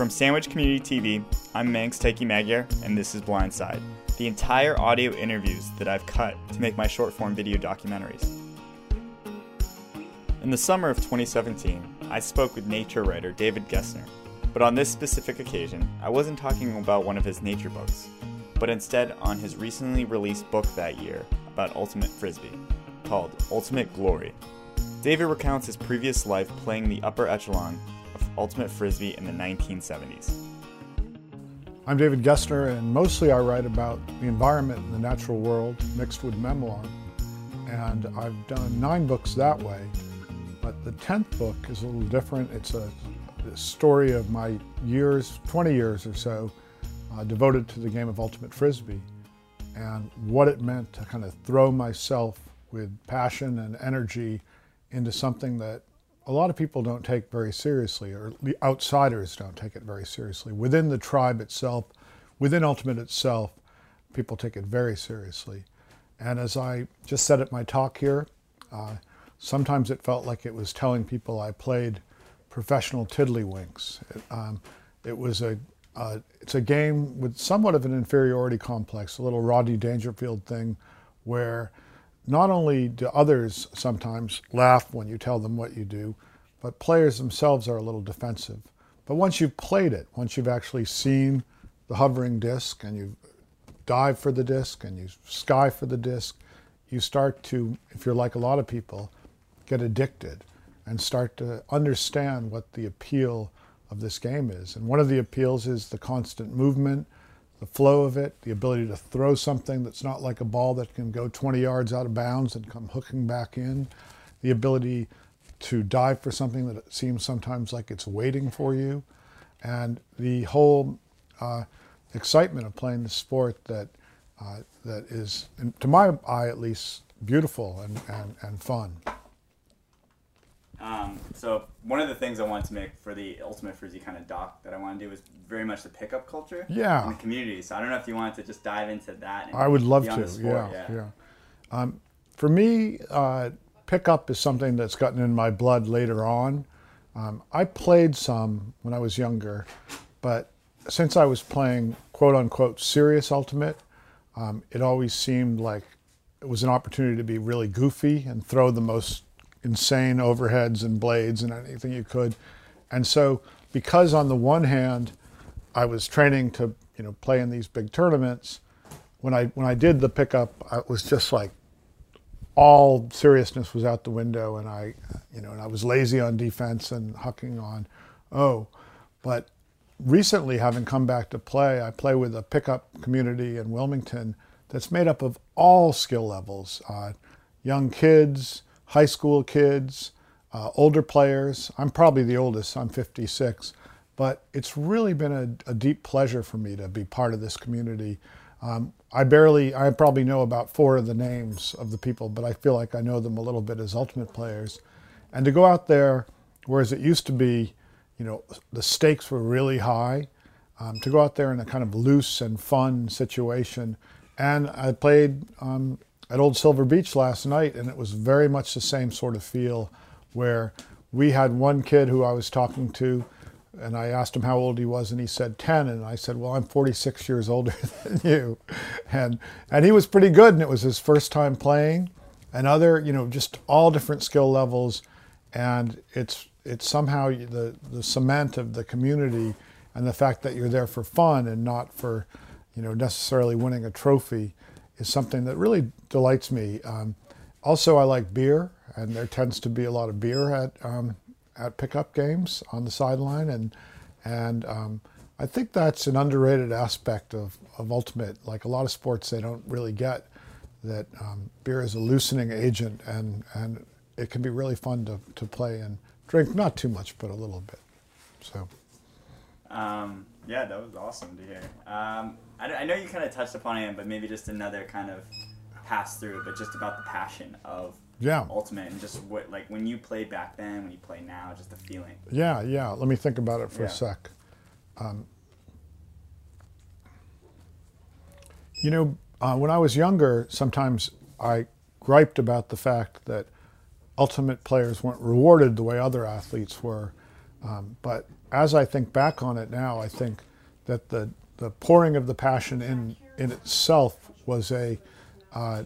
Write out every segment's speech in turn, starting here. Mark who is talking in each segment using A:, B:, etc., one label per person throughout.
A: From Sandwich Community TV, I'm Manx Taiki Magyar, and this is Blindside, the entire audio interviews that I've cut to make my short form video documentaries. In the summer of 2017, I spoke with nature writer David Gessner, but on this specific occasion, I wasn't talking about one of his nature books, but instead on his recently released book that year about Ultimate Frisbee, called Ultimate Glory. David recounts his previous life playing the upper echelon Ultimate Frisbee in the 1970s.
B: I'm David Gessner, and mostly I write about the environment and the natural world mixed with memoir. And I've done nine books that way, but the 10th book is a little different. It's a, a story of my years, 20 years or so, uh, devoted to the game of Ultimate Frisbee and what it meant to kind of throw myself with passion and energy into something that a lot of people don't take very seriously, or outsiders don't take it very seriously. Within the tribe itself, within Ultimate itself, people take it very seriously. And as I just said at my talk here, uh, sometimes it felt like it was telling people I played professional tiddlywinks. It, um, it was a uh, it's a game with somewhat of an inferiority complex, a little Rodney Dangerfield thing, where not only do others sometimes laugh when you tell them what you do, but players themselves are a little defensive. But once you've played it, once you've actually seen the hovering disc and you dive for the disc and you sky for the disc, you start to, if you're like a lot of people, get addicted and start to understand what the appeal of this game is. And one of the appeals is the constant movement, the flow of it, the ability to throw something that's not like a ball that can go 20 yards out of bounds and come hooking back in, the ability to dive for something that seems sometimes like it's waiting for you, and the whole uh, excitement of playing the sport that uh, that is, to my eye at least, beautiful and, and, and fun.
A: Um, so one of the things I wanted to make for the Ultimate Frisbee kind of doc that I want to do is very much the pickup culture
B: yeah.
A: in the community. So I don't know if you wanted to just dive into that.
B: I would love to. Yeah, yeah. yeah. Um, for me, uh, pickup is something that's gotten in my blood later on. Um, I played some when I was younger, but since I was playing quote unquote serious ultimate, um, it always seemed like it was an opportunity to be really goofy and throw the most insane overheads and blades and anything you could. And so, because on the one hand, I was training to you know play in these big tournaments, when I when I did the pickup, I was just like all seriousness was out the window, and I you know and I was lazy on defense and hucking on oh, but recently having come back to play, I play with a pickup community in Wilmington that's made up of all skill levels, uh, young kids high school kids, uh, older players. I'm probably the oldest, I'm 56, but it's really been a, a deep pleasure for me to be part of this community. Um, I barely, I probably know about four of the names of the people, but I feel like I know them a little bit as ultimate players. And to go out there, whereas it used to be, you know, the stakes were really high, um, to go out there in a kind of loose and fun situation. And I played um, at Old Silver Beach last night, and it was very much the same sort of feel where we had one kid who I was talking to, and I asked him how old he was, and he said 10. And I said, Well, I'm 46 years older than you. And, and he was pretty good, and it was his first time playing. And other, you know, just all different skill levels. And it's, it's somehow the, the cement of the community and the fact that you're there for fun and not for, you know, necessarily winning a trophy is something that really delights me. Um, also, I like beer, and there tends to be a lot of beer at um, at pickup games on the sideline, and and um, I think that's an underrated aspect of, of ultimate. Like a lot of sports, they don't really get that um, beer is a loosening agent, and and it can be really fun to, to play and drink. Not too much, but a little bit. So.
A: Yeah, that was awesome to hear. Um, I, I know you kind of touched upon it, but maybe just another kind of pass through, but just about the passion of
B: yeah
A: ultimate and just what like when you played back then, when you play now, just the feeling.
B: Yeah, yeah. Let me think about it for yeah. a sec. Um, you know, uh, when I was younger, sometimes I griped about the fact that ultimate players weren't rewarded the way other athletes were. Um, but as I think back on it now, I think that the the pouring of the passion in in itself was a uh,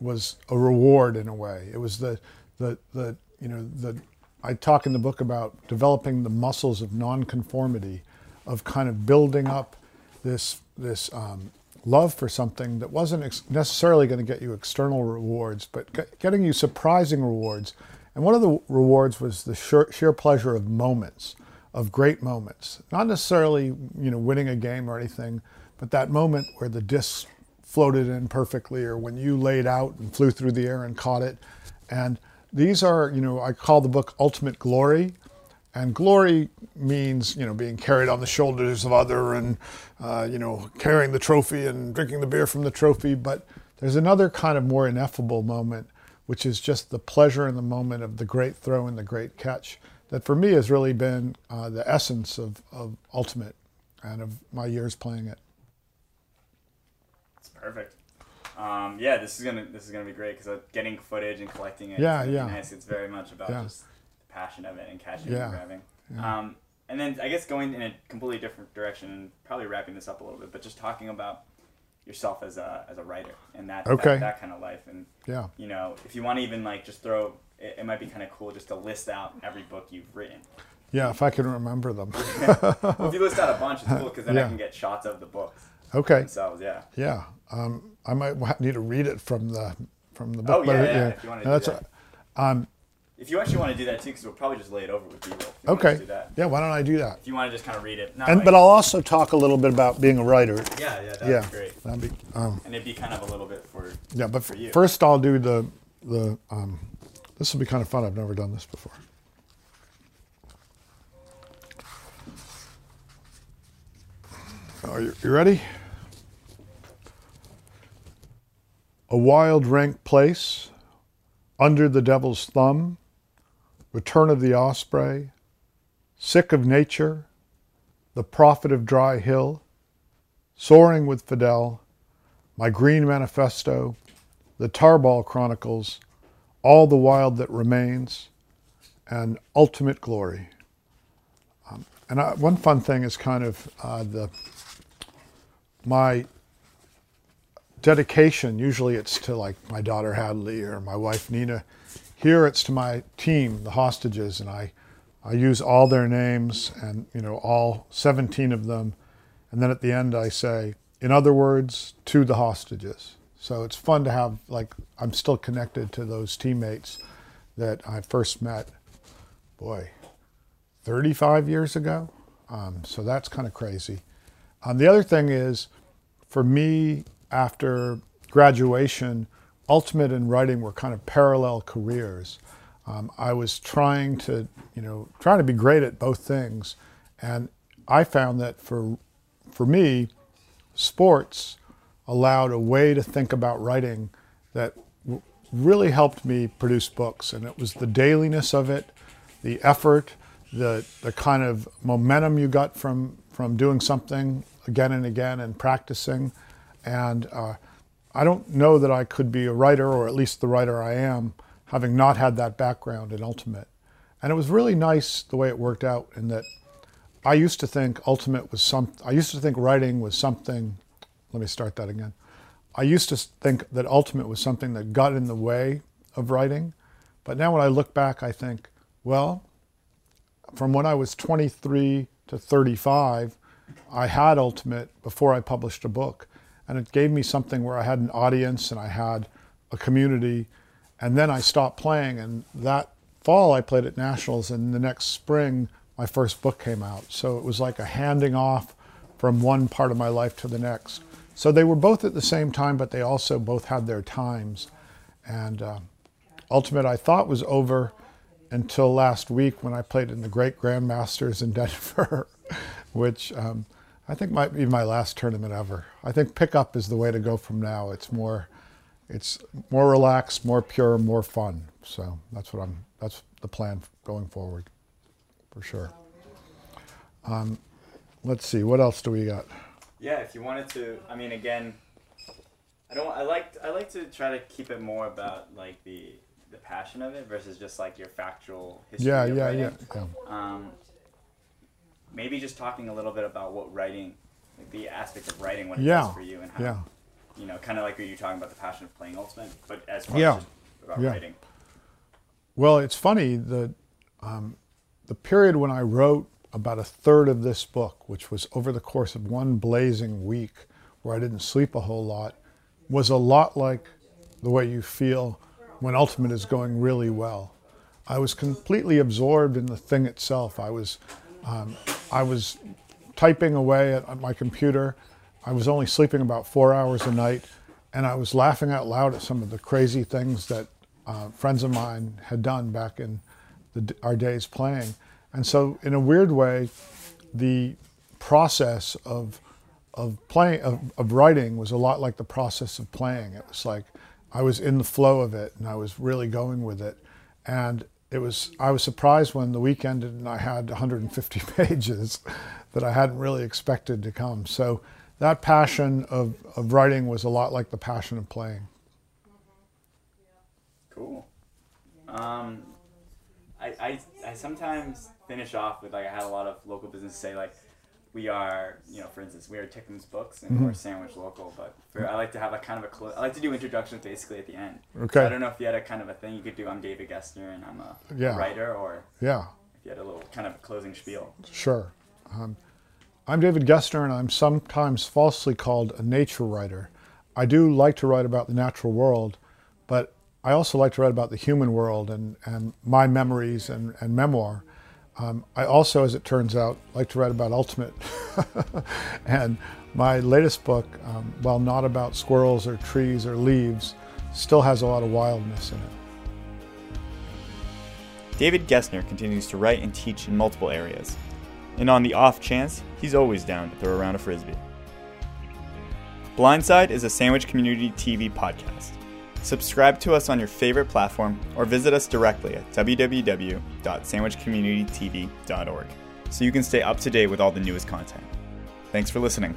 B: was a reward in a way. It was the the the you know the I talk in the book about developing the muscles of nonconformity, of kind of building up this this um, love for something that wasn't necessarily going to get you external rewards, but get, getting you surprising rewards. And one of the rewards was the sheer, sheer pleasure of moments, of great moments. Not necessarily, you know, winning a game or anything, but that moment where the disc floated in perfectly, or when you laid out and flew through the air and caught it. And these are, you know, I call the book Ultimate Glory and glory means, you know, being carried on the shoulders of other and, uh, you know, carrying the trophy and drinking the beer from the trophy. But there's another kind of more ineffable moment, which is just the pleasure in the moment of the great throw and the great catch that for me has really been uh, the essence of, of Ultimate and of my years playing it.
A: It's perfect. Um, yeah, this is gonna this is gonna be great because getting footage and collecting it.
B: Yeah, yeah.
A: Nice. It's very much about yeah. just the passion of it and catching yeah. and grabbing. Yeah. Um, and then I guess going in a completely different direction and probably wrapping this up a little bit, but just talking about yourself as a as a writer and that
B: okay.
A: that, that kind of life and
B: yeah
A: you know if you want to even like just throw it, it might be kind of cool just to list out every book you've written
B: yeah if i can remember them
A: well if you list out a bunch it's cool because then yeah. i can get shots of the books
B: okay
A: themselves yeah
B: yeah um, i might need to read it from the from the book
A: oh yeah, yeah, yeah. if you want to
B: that's
A: do that.
B: A, um,
A: if you actually want to do that too, because we'll probably just lay it over with
B: B-roll. Okay. Yeah, why don't I do that?
A: If you want to just kind of read it.
B: And, like, but I'll also talk a little bit about being a writer.
A: Yeah, yeah, that'd yeah, be great.
B: That'd be, um,
A: and it'd be kind of a little bit for
B: Yeah, but
A: for you.
B: first I'll do the, the um, this will be kind of fun. I've never done this before. Are you, you ready? A wild, rank place under the Devil's Thumb, Return of the Osprey, Sick of Nature, The Prophet of Dry Hill, Soaring with Fidel, My Green Manifesto, The Tarball Chronicles, All the Wild That Remains, and Ultimate Glory. Um, and I, one fun thing is kind of uh, the my dedication, usually it's to like my daughter Hadley or my wife Nina. Here it's to my team, the hostages, and I, I use all their names and you know all 17 of them, and then at the end I say, in other words, to the hostages. So it's fun to have like I'm still connected to those teammates that I first met, boy, 35 years ago. Um, so that's kind of crazy. Um, the other thing is, for me, after graduation, ultimate and writing were kind of parallel careers. Um, I was trying to, you know, trying to be great at both things, and I found that for, for me, sports allowed a way to think about writing that really helped me produce books, and it was the dailiness of it, the effort, the the kind of momentum you got from from doing something again and again and practicing. And uh, I don't know that I could be a writer, or at least the writer I am, having not had that background in Ultimate. And it was really nice the way it worked out in that I used to think Ultimate was some, I used to think writing was something, let me start that again. I used to think that Ultimate was something that got in the way of writing. But now when I look back, I think, well, from when I was 23 to 35, I had Ultimate before I published a book and it gave me something where I had an audience and I had a community. And then I stopped playing, and that fall I played at Nationals, and the next spring my first book came out. So it was like a handing off from one part of my life to the next. So they were both at the same time, but they also both had their times. And uh, Ultimate, I thought was over until last week when I played in the Great Grandmasters in Denver, which um, I think might be my last tournament ever. I think pickup is the way to go from now. It's more, it's more relaxed, more pure, more fun. So that's what I'm. That's the plan going forward, for sure. Um, let's see. What else do we got?
A: Yeah, if you wanted to, I mean, again, I don't. I like. I like to try to keep it more about like the the passion of it versus just like your factual history.
B: Yeah, yeah, yeah, yeah.
A: Um, maybe just talking a little bit about what writing, like the aspect of writing, what it
B: yeah.
A: does for you, and how,
B: yeah.
A: you know, kind of like what you're talking about the passion of playing Ultimate, but as far
B: yeah.
A: as about
B: yeah.
A: writing.
B: Well, it's funny that um, the period when I wrote about a third of this book, which was over the course of one blazing week, where I didn't sleep a whole lot, was a lot like the way you feel when Ultimate is going really well. I was completely absorbed in the thing itself. I was, um, I was typing away at, my computer. I was only sleeping about four hours a night, and I was laughing out loud at some of the crazy things that uh, friends of mine had done back in the, our days playing. And so, in a weird way, the process of of playing of, of writing was a lot like the process of playing. It was like I was in the flow of it, and I was really going with it. And it was I was surprised when the week ended and I had 150 pages that I hadn't really expected to come. So that passion of, of writing was a lot like the passion of playing.
A: Cool. Um, I, I, I sometimes finish off with like I had a lot of local businesses say like we are you know for instance we are Titcomb's Books and mm-hmm. we're Sandwich Local but for, I like to have a kind of a close I like to do introductions basically at the end.
B: Okay.
A: So I don't know if you had a kind of a thing you could do. I'm David Gessner and I'm a,
B: yeah.
A: writer or
B: yeah.
A: If you had a little kind of closing spiel.
B: Sure. Um, I'm David Gessner and I'm sometimes falsely called a nature writer. I do like to write about the natural world, but I also like to write about the human world and, and my memories and, and memoir. Um, I also, as it turns out, like to write about Ultimate. and my latest book, um, while not about squirrels or trees or leaves, still has a lot of wildness in it.
A: David Gessner continues to write and teach in multiple areas. And on the off chance, he's always down to throw around a frisbee. Blindside is a Sandwich Community TV podcast. Subscribe to us on your favorite platform or visit us directly at www.sandwichcommunitytv.org so you can stay up to date with all the newest content. Thanks for listening.